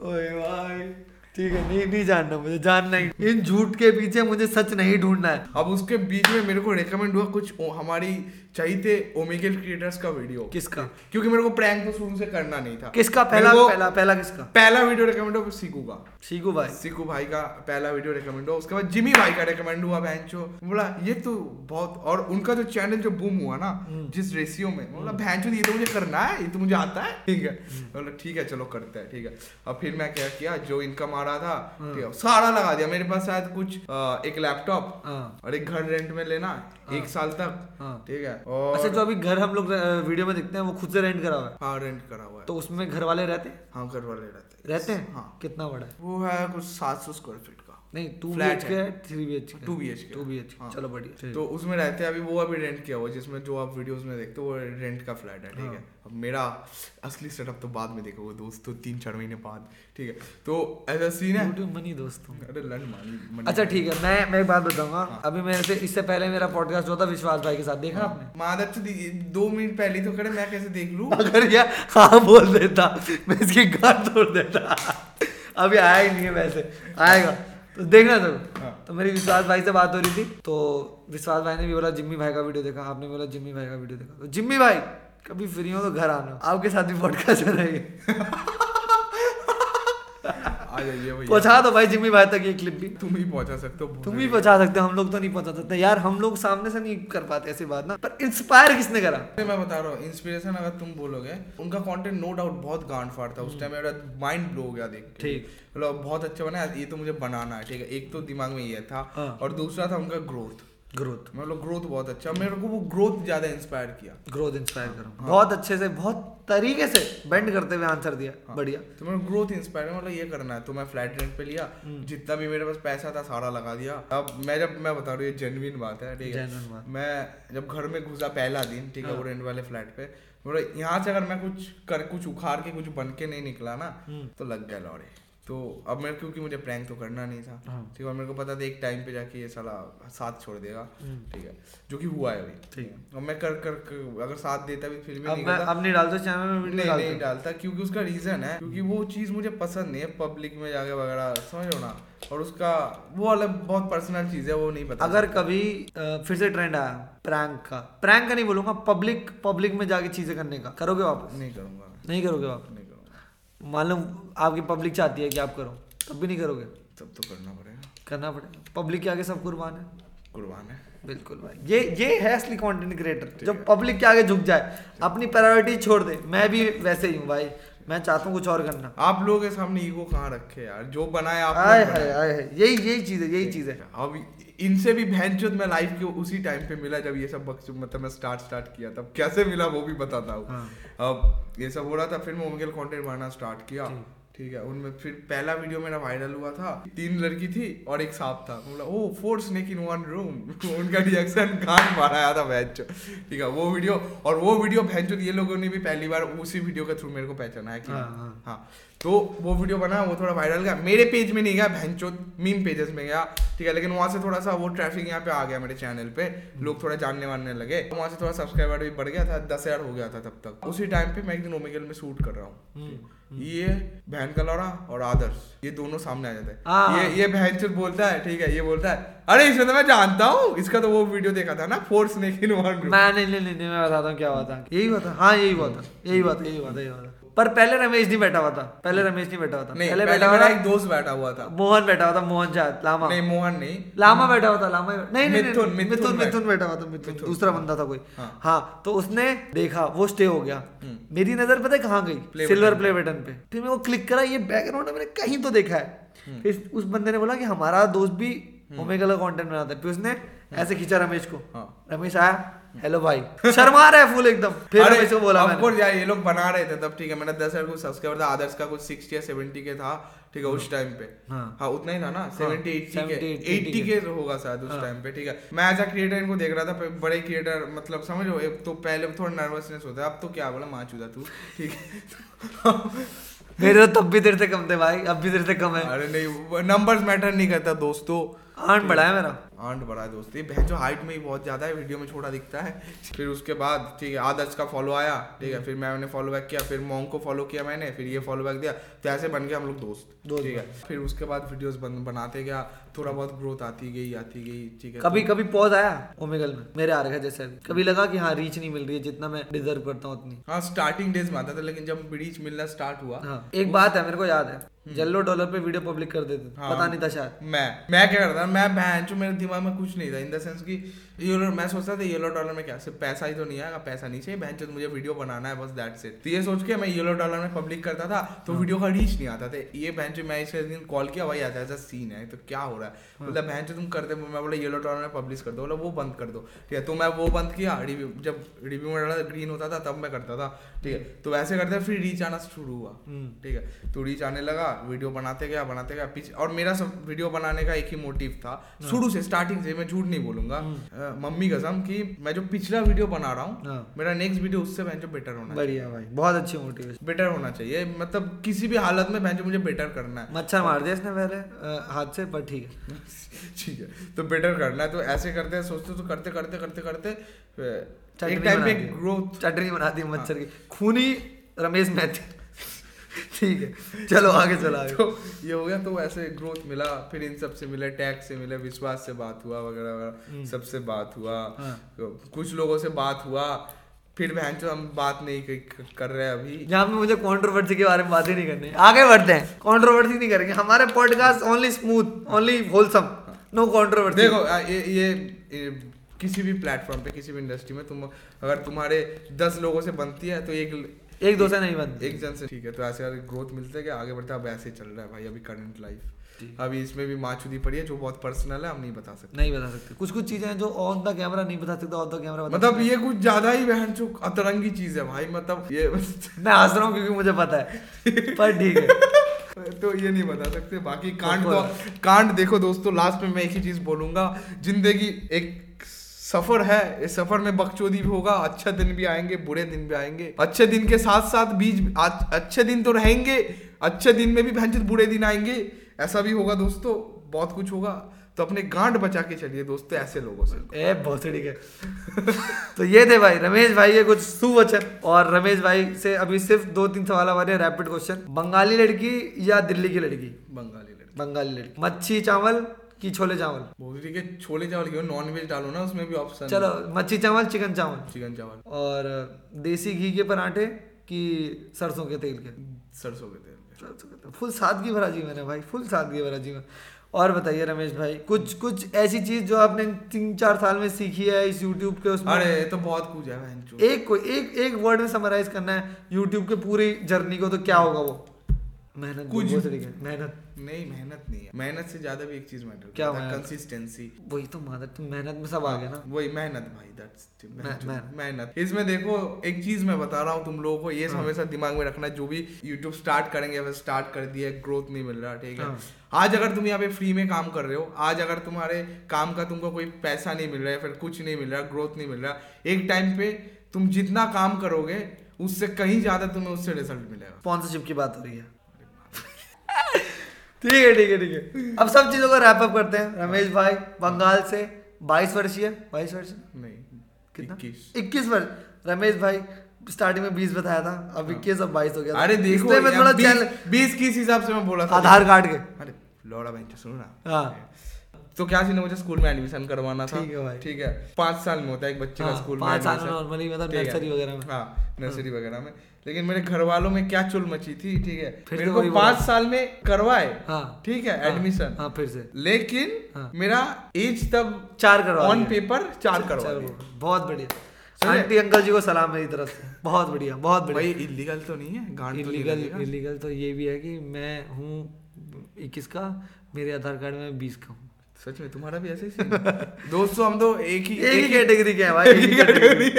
ओए भाई ठीक है नहीं नहीं जानना मुझे जानना ही। इन झूठ के पीछे मुझे सच नहीं ढूंढना है। अब उसके बीच में मेरे को रेकमेंड हुआ कुछ हमारी चाहिए थे ओमेगल क्रिएटर्स का वीडियो किसका? क्योंकि मेरे को प्रैंक तो शुरू से करना नहीं था। किसका? पहला पहला पहला किसका? पहला वीडियो रिकमेंड हुआ सीकू का। सीखू भाई। सीकू भाई का पहला वीडियो रिकमेंड हुआ उसके बाद जिमी भाई का रिकमेंड हुआ भैंचो बोला ये तो बहुत और उनका जो चैनल जो बूम हुआ ना जिस रेशियो में। बोला भैंचो ये तो मुझे करना है ये तो मुझे आता है। ठीक है। बोला ठीक है चलो करते हैं ठीक है। अब फिर मैं क्या किया जो इनकम आ रहा था सारा लगा दिया। मेरे पास शायद कुछ एक लैपटॉप हाँ। और एक घर रेंट में लेना एक साल तक हाँ। ठीक है। और अच्छा जो अभी घर हम लोग वीडियो में देखते हैं वो खुद से रेंट करा हुआ है। हाँ रेंट करा हुआ है। तो उसमें घर वाले रहते हैं? हाँ घर वाले रहते हैं। रहते हैं? हाँ। कितना बड़ा है? वो है कुछ सात सौ स्क्वायर फीट नहीं टू बी एच के है। थ्री बी एच के 2BHK टू बी एच हाँ। चलो बढ़िया। तो उसमें रहते हैं अभी वो अभी रेंट किया हुआ जिसमें जो आप वीडियोस में देखते हो वो रेंट का फ्लैट है ठीक है? हाँ। अब मेरा असली सेटअप तो बाद में देखोगे दोस्त तो तीन चार महीने बाद ठीक है? तो ऐसा सीन है। मनी दोस्तों अरे लन मानी अच्छा ठीक है मैं मैं एक बात बताऊँगा। हाँ। अभी मेरे से इससे पहले मेरा पॉडकास्ट हुआ था विश्वास भाई के साथ देखा आपने? मादर तो दो मिनट पहले तो करे मैं कैसे देख लूँ? अगर ये हाँ बोल देता मैं इसकी गांड तोड़ देता। अभी आया ही नहीं है वैसे आएगा। तो देखना ज़रूर। हाँ। तो मेरी विश्वास भाई से बात हो रही थी तो विश्वास भाई ने भी बोला जिम्मी भाई का वीडियो देखा। आपने बोला जिम्मी भाई का वीडियो देखा। तो जिम्मी भाई कभी फ्री हो तो घर आना। आपके साथ भी पॉडकास्ट रहेगी आ जाइए पहुँचा दो भाई जिम्मी भाई तक ये क्लिप भी। तुम ही पहुँचा सकते हो तुम ही पहुँचा सकते हो हम लोग तो नहीं पहुँचा सकते। यार हम लोग सामने से नहीं कर पाते ऐसी बात ना पर इंस्पायर किसने करा? मैं बता रहा हूँ इंस्पिरेशन अगर तुम बोलोगे उनका कंटेंट नो डाउट बहुत गांड फाड़ था उस टाइम मेरा माइंड ब्लो हो गया देख ठीक। मतलब बहुत अच्छा बना ये तो मुझे बनाना है ठीक है। एक तो दिमाग में ये था हाँ। और दूसरा था उनका ग्रोथ ग्रोथ मतलब ग्रोथ बहुत अच्छा। मेरे को वो ग्रोथ ज़्यादा इंस्पायर किया। ग्रोथ इंस्पायर करो। हाँ। बहुत अच्छे से बहुत तरीके से बेंड करते हुए आंसर दिया। बढ़िया। तो मेरे ग्रोथ इंस्पायर मतलब ये करना है। तो मैं फ्लैट रेंट पे लिया। हम्म। जितना भी मेरे पास पैसा था सारा लगा दिया। अब मैं जब मैं बता रहा हूँ ये जेनविन बात है ठीक है? मैं जब घर में घुसा पहला दिन ठीक है हाँ। वो रेंट वाले फ्लैट पे मतलब यहाँ से अगर मैं कुछ कर कुछ उखाड़ के कुछ बन के नहीं निकला ना हम्म। तो लग गया लौड़े तो अब मेरे क्योंकि मुझे प्रैंक तो करना नहीं था। हाँ। ठीक है और मेरे को पता था एक टाइम पे जाके ये साला साथ छोड़ देगा। हम्म। ठीक है जो कि हुआ है अभी। ठीक है। और मैं कर कर, कर अगर साथ देता भी फिर भी अब नहीं मैं अब नहीं डालता चैनल में वीडियो नहीं डालता। नहीं डालता क्योंकि उसका रीजन है क्योंकि वो चीज़ मुझे पसंद नहीं है पब्लिक में जाके वगैरह समझ लो ना? और उसका वो अलग बहुत पर्सनल चीज़ है वो नहीं पता। अगर कभी फिर से ट्रेंड आया प्रैंक का। प्रैंक का नहीं बोलूँगा पब्लिक पब्लिक में जाके चीज़ें करने का। करोगे वापस? नहीं करूँगा। नहीं करोगे वापस? करूँगा मालूम आपकी पब्लिक चाहती है कि आप करो। तब भी नहीं करोगे? तब तो करना पड़ेगा। करना पड़ेगा। पब्लिक के आगे सब कुर्बान है। कुर्बान है। बिल्कुल भाई। ये ये है असली कंटेंट क्रिएटर जो पब्लिक के आगे झुक जाए अपनी प्रायोरिटी छोड़ दे। मैं भी वैसे ही हूँ भाई। मैं चाहता हूँ कुछ और करना। आप लोगों के सामने ईगो कहाँ रखे यार? जो बनाए आप आए हाय आए हाय। यही यही चीज़ है यही चीज़ है। अब इनसे भी बहन चोद मैं लाइफ के उसी टाइम पे मिला जब ये सब बक्स मतलब मैं स्टार्ट स्टार्ट किया। तब कैसे मिला वो भी बताता हूँ। हाँ। अब ये सब हो रहा था फिर मैं ओमेगल कंटेंट बनाना स्टार्ट किया। ठीक है उनमें फिर पहला वीडियो मेरा वायरल हुआ था। तीन लड़की थी और एक सांप था। बोला ओ four snake in one room उनका रिएक्शन कान मारा था भैंचो ठीक है वो वीडियो और वो वीडियो भैंचो ये लोगों ने भी पहली बार उसी वीडियो के थ्रू मेरे को पहचाना है कि हाँ, हाँ। हाँ। तो वो वीडियो बना वो थोड़ा वायरल गया। मेरे पेज में नहीं गया भैंचो मीम पेजेस में गया। ठीक है लेकिन वहाँ से थोड़ा सा वो ट्रैफ़िक यहाँ पे आ गया मेरे चैनल पे। लोग थोड़ा जानने वानने लगे। तो वहाँ से थोड़ा सब्सक्राइबर भी बढ़ गया था दस हज़ार हो गया था तब तक। उसी टाइम पे मैं एक दिन ओमेगल में शूट कर रहा हूँ। ये बहन का लौड़ा और आदर्श ये दोनों सामने आ जाते हाँ। हैं। ये ये बहन बोलता है ठीक है ये बोलता है अरे इसमें तो मैं जानता हूँ इसका तो वो वीडियो देखा था ना फोर्स वन मैं नहीं नहीं नहीं मैं बताता हूँ क्या हुआ था। यही हुआ था। हाँ यही हुआ था यही हुआ था यही हुआ था। पर पहले रमेश नहीं बैठा हुआ था पहले रमेश नहीं बैठा हुआ था। पहले बैठा हुआ था एक दोस्त बैठा हुआ था। मोहन बैठा हुआ था मोहन शायद लामा। नहीं मोहन नहीं। लामा बैठा हुआ था लामा नहीं नहीं मिथुन, मिथुन मिथुन बैठा हुआ था मिथुन। दूसरा बंदा था कोई। हाँ। हाँ तो उसने देखा वो स्टे हो गया। मेरी नज़र पता है कहाँ गई? सिल्वर प्ले बटन पे। फिर मैं वो क्लिक करा ये बैकग्राउंड मैंने कहीं तो देखा है। फिर उस बंदे ने बोला कि हमारा दोस्त भी ओमेगा का कंटेंट बनाता है। फिर उसने ऐसे खींचा रमेश को। हाँ। रमेश आया हेलो भाई शर्मा रहा है फुल एकदम। फिर अरे रमेश को बोला मैंने। यार ये लोग बना रहे थे तब ठीक है मेरा दस हज़ार कुछ सब्सक्राइबर था आदर्श का कुछ सिक्सटी या सेवेंटी के था ठीक है उस टाइम पे। हाँ। हाँ उतना ही था ना सेवेंटी एट्टी के। 80 एट्टी के। होगा शायद उस टाइम पे ठीक है। मैं एज अ क्रिएटर इनको देख रहा था बड़े क्रिएटर मतलब समझ लो एक तो पहले थोड़ा नर्वसनेस होता है अब तो क्या बोला माँ चूदा तू ठीक है। मेरे तो तब भी तेरे से कम थे भाई अब भी तेरे से कम है। अरे नहीं नंबर्स मैटर नहीं करता दोस्तों। बड़ा है। मेरा। आंट बड़ा है दोस्त। ये बहन जो हाइट में ही बहुत ज़्यादा है वीडियो में छोटा दिखता है। फिर उसके बाद ठीक है आदर्श का फॉलो आया ठीक है फिर मैं उन्हें फॉलो बैक किया फिर मोंग को फॉलो किया मैंने फिर ये फॉलो बैक दिया। तो ऐसे बन गया हम लोग दोस्त दोस्त ठीक है। फिर उसके बाद वीडियोज़ बनाते गया। थोड़ा बहुत ग्रोथ आती गई आती गई ठीक है कभी तो... कभी पॉज आया ओमेगल में मेरे आ रखा जैसे कभी लगा कि हाँ रीच नहीं मिल रही है जितना मैं डिजर्व करता हूँ उतनी। हाँ स्टार्टिंग डेज़ में आता था लेकिन जब रीच मिलना स्टार्ट हुआ हाँ एक बात है मेरे को याद है। जल्लो डॉलर पे वीडियो पब्लिक कर देते हाँ। पता नहीं था शायद। मैं मैं क्या करता मैं बहन मेरे दिमाग में कुछ नहीं था इन द सेंस कि येलो मैं सोचता था येलो डॉलर में क्या सिर्फ़ पैसा ही तो नहीं आएगा पैसा नहीं चाहिए बहन मुझे वीडियो बनाना है बस दैट से तो ये सोच के मैं येलो डॉलर में पब्लिक करता था तो वीडियो का रीच नहीं आता था. ये बहन मैं इसके दिन कॉल किया भाई ऐसा ऐसा सीन है तो क्या हो रहा है? बोला बहन तुम करते मैं बोला येलो डॉलर में पब्लिश कर दो बोला वो बंद कर दो. ठीक है तो मैं वो बंद किया रिव्यू जब रिव्यू में डाला ग्रीन होता था तब मैं करता था ठीक है। तो वैसे करते फिर रीच आना शुरू हुआ ठीक है। तो रीच आने लगा वीडियो बनाते गया बनाते गया पीछे और मेरा सब वीडियो बनाने का एक ही मोटिव था शुरू से स्टार्टिंग से मैं झूठ नहीं बोलूँगा। अ, मम्मी कसम कि मैं जो पिछला वीडियो बना रहा हूँ हाँ। मेरा नेक्स्ट वीडियो उससे जो बेटर होना बढ़िया भाई बहुत अच्छी मोटिवेशन बेटर होना चाहिए मतलब किसी भी हालत में जो मुझे बेटर करना है। मच्छर मार दिया इसने पहले हाथ से पर ठीक है। ठीक है तो बेटर करना है तो ऐसे करते हैं सोचते तो करते करते करते करते एक टाइम पे ग्रोथ चटनी बना दी मच्छर की। खूनी रमेश मैथी ठीक है चलो आगे चलो आगे। तो ये हो गया तो ऐसे ग्रोथ मिला फिर इन सबसे मिले टैग से मिले विश्वास से बात हुआ वगैरह वगैरह सबसे बात हुआ। हाँ। तो कुछ लोगों से बात हुआ फिर बहन हम बात नहीं कर रहे हैं अभी। जहाँ पे मुझे कंट्रोवर्सी के बारे में बातें नहीं करनी। आगे बढ़ते हैं। कंट्रोवर्सी नहीं करेंगे। हमारे podcast only smooth only wholesome no controversy देखो ये, ये, ये किसी भी प्लेटफॉर्म पे किसी भी इंडस्ट्री में तुम अगर तुम्हारे दस लोगों से बनती है तो एक एक दो से नहीं बनती एक जन से। ठीक है तो ऐसे अगर ग्रोथ मिलते है आगे बढ़ते अब ऐसे ही चल रहा है भाई अभी करंट लाइफ अभी इसमें भी माचुदी पड़ी है जो बहुत पर्सनल है हम नहीं बता सकते। नहीं बता सकते। कुछ कुछ चीज़ें हैं जो ऑन द कैमरा नहीं बता सकते ऑन द कैमरा मतलब ये कुछ ज़्यादा ही बहन चो अतरंगी चीज़ है भाई मतलब ये मैं हंस रहा हूँ क्योंकि मुझे पता है पर ठीक है। तो ये नहीं बता सकते बाकी कांड तो कांड देखो दोस्तों लास्ट में मैं एक ही चीज़ बोलूँगा ज़िंदगी एक सफ़र है इस सफ़र में बकचोदी भी होगा अच्छे दिन भी आएँगे बुरे दिन भी आएँगे। अच्छे दिन के साथ साथ बीच अच्छे दिन तो रहेंगे अच्छे दिन में भी भंजित बुरे दिन आएँगे। ऐसा भी होगा दोस्तों बहुत कुछ होगा। तो अपने गांड बचा के चलिए दोस्तों ऐसे लोगों से। ए बहुत ठीक है। तो ये थे भाई रमेश भाई के कुछ सुवचन। और रमेश भाई से अभी सिर्फ़ दो तीन सवाल हमारे रैपिड क्वेश्चन बंगाली लड़की या दिल्ली की लड़की? बंगाली लड़की। बंगाली लड़की। मच्छी चावल की छोले चावल। बोल रही है छोले चावल क्यों? नॉन वेज डालो ना उसमें भी ऑप्शन चलो मच्छी चावल चिकन चावल। चिकन चावल। और देसी घी के पराठे कि सरसों के तेल के? सरसों के तेल में। सरसों के तेल। फुल सादगी भरा जीवन है भाई फुल सादगी भरा जीवन। और बताइए रमेश भाई कुछ कुछ ऐसी चीज़ जो आपने तीन चार साल में सीखी है इस यूट्यूब के उसमें? अरे तो बहुत कुछ है एक को एक एक वर्ड में समराइज करना है यूट्यूब के पूरी जर्नी को तो क्या होगा वो? मेहनत कुछ- मेहनत। नहीं मेहनत नहीं है। मेहनत से ज़्यादा भी एक चीज़ मैटर क्या है कंसिस्टेंसी वही तो मादर तुम मेहनत में सब आ गए ना। वही मेहनत भाई दैट्स मेहनत। इसमें देखो एक चीज़ मैं बता रहा हूँ तुम लोगों को ये हाँ। हमेशा दिमाग में रखना जो भी यूट्यूब स्टार्ट करेंगे स्टार्ट कर दिया ग्रोथ नहीं मिल रहा ठीक है? हाँ। आज अगर तुम यहाँ पे फ्री में काम कर रहे हो आज अगर तुम्हारे काम का तुमको कोई पैसा नहीं मिल रहा है फिर कुछ नहीं मिल रहा ग्रोथ नहीं मिल रहा एक टाइम पे तुम जितना काम करोगे उससे कहीं ज़्यादा तुम्हें उससे रिज़ल्ट मिलेगा। स्पॉन्सरशिप की बात हो रही है। ठीक है ठीक है ठीक है। अब सब चीज़ों को रैप अप करते हैं। रमेश भाई बंगाल से बाईस वर्षीय बाईस वर्ष? नहीं कितना? इक्कीस। वर्ष। रमेश भाई स्टार्टिंग में बीस बताया था अब इक्कीस अब बाईस हो गया हाँ। अरे देखो मैं थोड़ा बीस किस हिसाब से मैं बोला था? आधार कार्ड के। अरे लौड़ा भाई सुनो ना। हाँ। तो क्या सीन है? मुझे स्कूल में एडमिशन करवाना था। ठीक है भाई। पाँच साल में होता है एक बच्चे का हाँ, स्कूल में साल में मतलब नर्सरी वगैरह में। हाँ नर्सरी वगैरह में। लेकिन मेरे घर वालों में क्या चुल मची थी ठीक है। फिर मेरे को वही पाँच साल में करवाए हाँ। ठीक है हाँ, एडमिशन हाँ फिर से। लेकिन हाँ। मेरा एज तब चार करवा ऑन पेपर चार करवा बहुत बढ़िया। आंटी अंकल जी को सलाम मेरी तरफ़ से। बहुत बढ़िया बहुत बढ़िया। भाई इलीगल तो नहीं है गांड तो इलीगल इलीगल तो ये भी है कि मैं हूँ इक्कीस का मेरे आधार कार्ड में बीस का हूँ। सच में तुम्हारा भी ऐसे ही दोस्तों हम तो एक ही एक ही कैटेगरी के हैं भाई एक ही कैटेगरी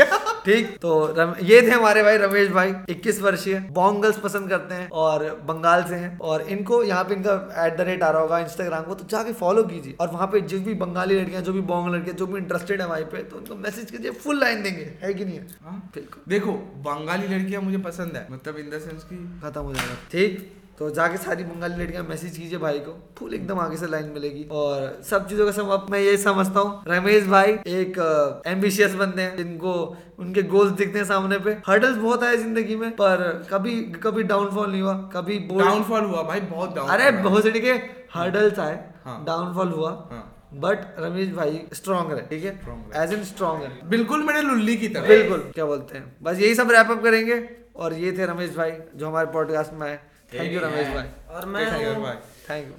ठीक तो रम, ये थे हमारे भाई रमेश भाई 21 वर्षीय। बॉन्गल्स पसंद करते हैं और बंगाल से हैं। और इनको यहाँ पे इनका एट द रेट आ रहा होगा इंस्टाग्राम को तो जाके फॉलो कीजिए। और वहाँ पे जो भी बंगाली लड़कियाँ जो भी बॉन्ग लड़कियाँ जो भी इंटरेस्टेड है वहीं पे तो उनको मैसेज कीजिए फुल लाइन देंगे। है कि नहीं है? हाँ? बिल्कुल देखो बंगाली लड़कियाँ मुझे पसंद है। मतलब इन द सेंस की खत्म हो जाएगा। ठीक तो जाके सारी बंगाली लड़कियाँ मैसेज कीजिए भाई को। फुल एकदम आगे से लाइन मिलेगी। और सब चीज़ों का अब मैं ये समझता हूँ। रमेश भाई एक एम्बिशियस बंदे हैं जिनको उनके गोल्स दिखते हैं सामने पे। हर्डल्स बहुत आए ज़िंदगी में पर कभी कभी डाउनफॉल नहीं हुआ। कभी डाउनफॉल हुआ भाई बहुत डाउन अरे बहुत के हर्डल्स आए। हाँ। डाउनफॉल हुआ। हाँ। बट रमेश भाई स्ट्रॉन्ग है ठीक है? एज इन स्ट्रॉन्ग है बिल्कुल मेरे लुल्ली की तरह। बिल्कुल। क्या बोलते हैं? बस यही सब रैप अप करेंगे। और ये थे रमेश भाई जो हमारे पॉडकास्ट में आए। थैंक यू रमेश भाई और मैं Thank you, हूँ- भाई। थैंक यू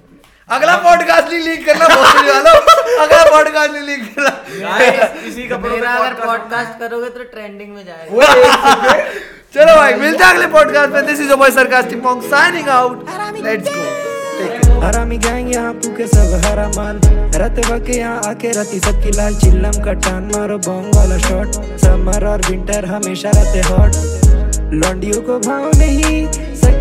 अगला पॉडकास्ट नहीं लीक करना बहुत वालों अगला पॉडकास्ट नहीं लीक करना। कपड़ों पे मेरा अगर पॉडकास्ट करोगे तो ट्रेंडिंग में जाएगा। चलो भाई मिलते हैं अगले पॉडकास्ट में। This is your sarcastic monk signing out let's go हरामी गैंग यहाँ पूके सब हरा माल रत वके यहाँ आके रती सबकी लाल चिल्लम का टान मारो बॉन्ग वाला शॉट समर और विंटर हमेशा रहते हॉट लॉन्डियो को भाव नहीं सकती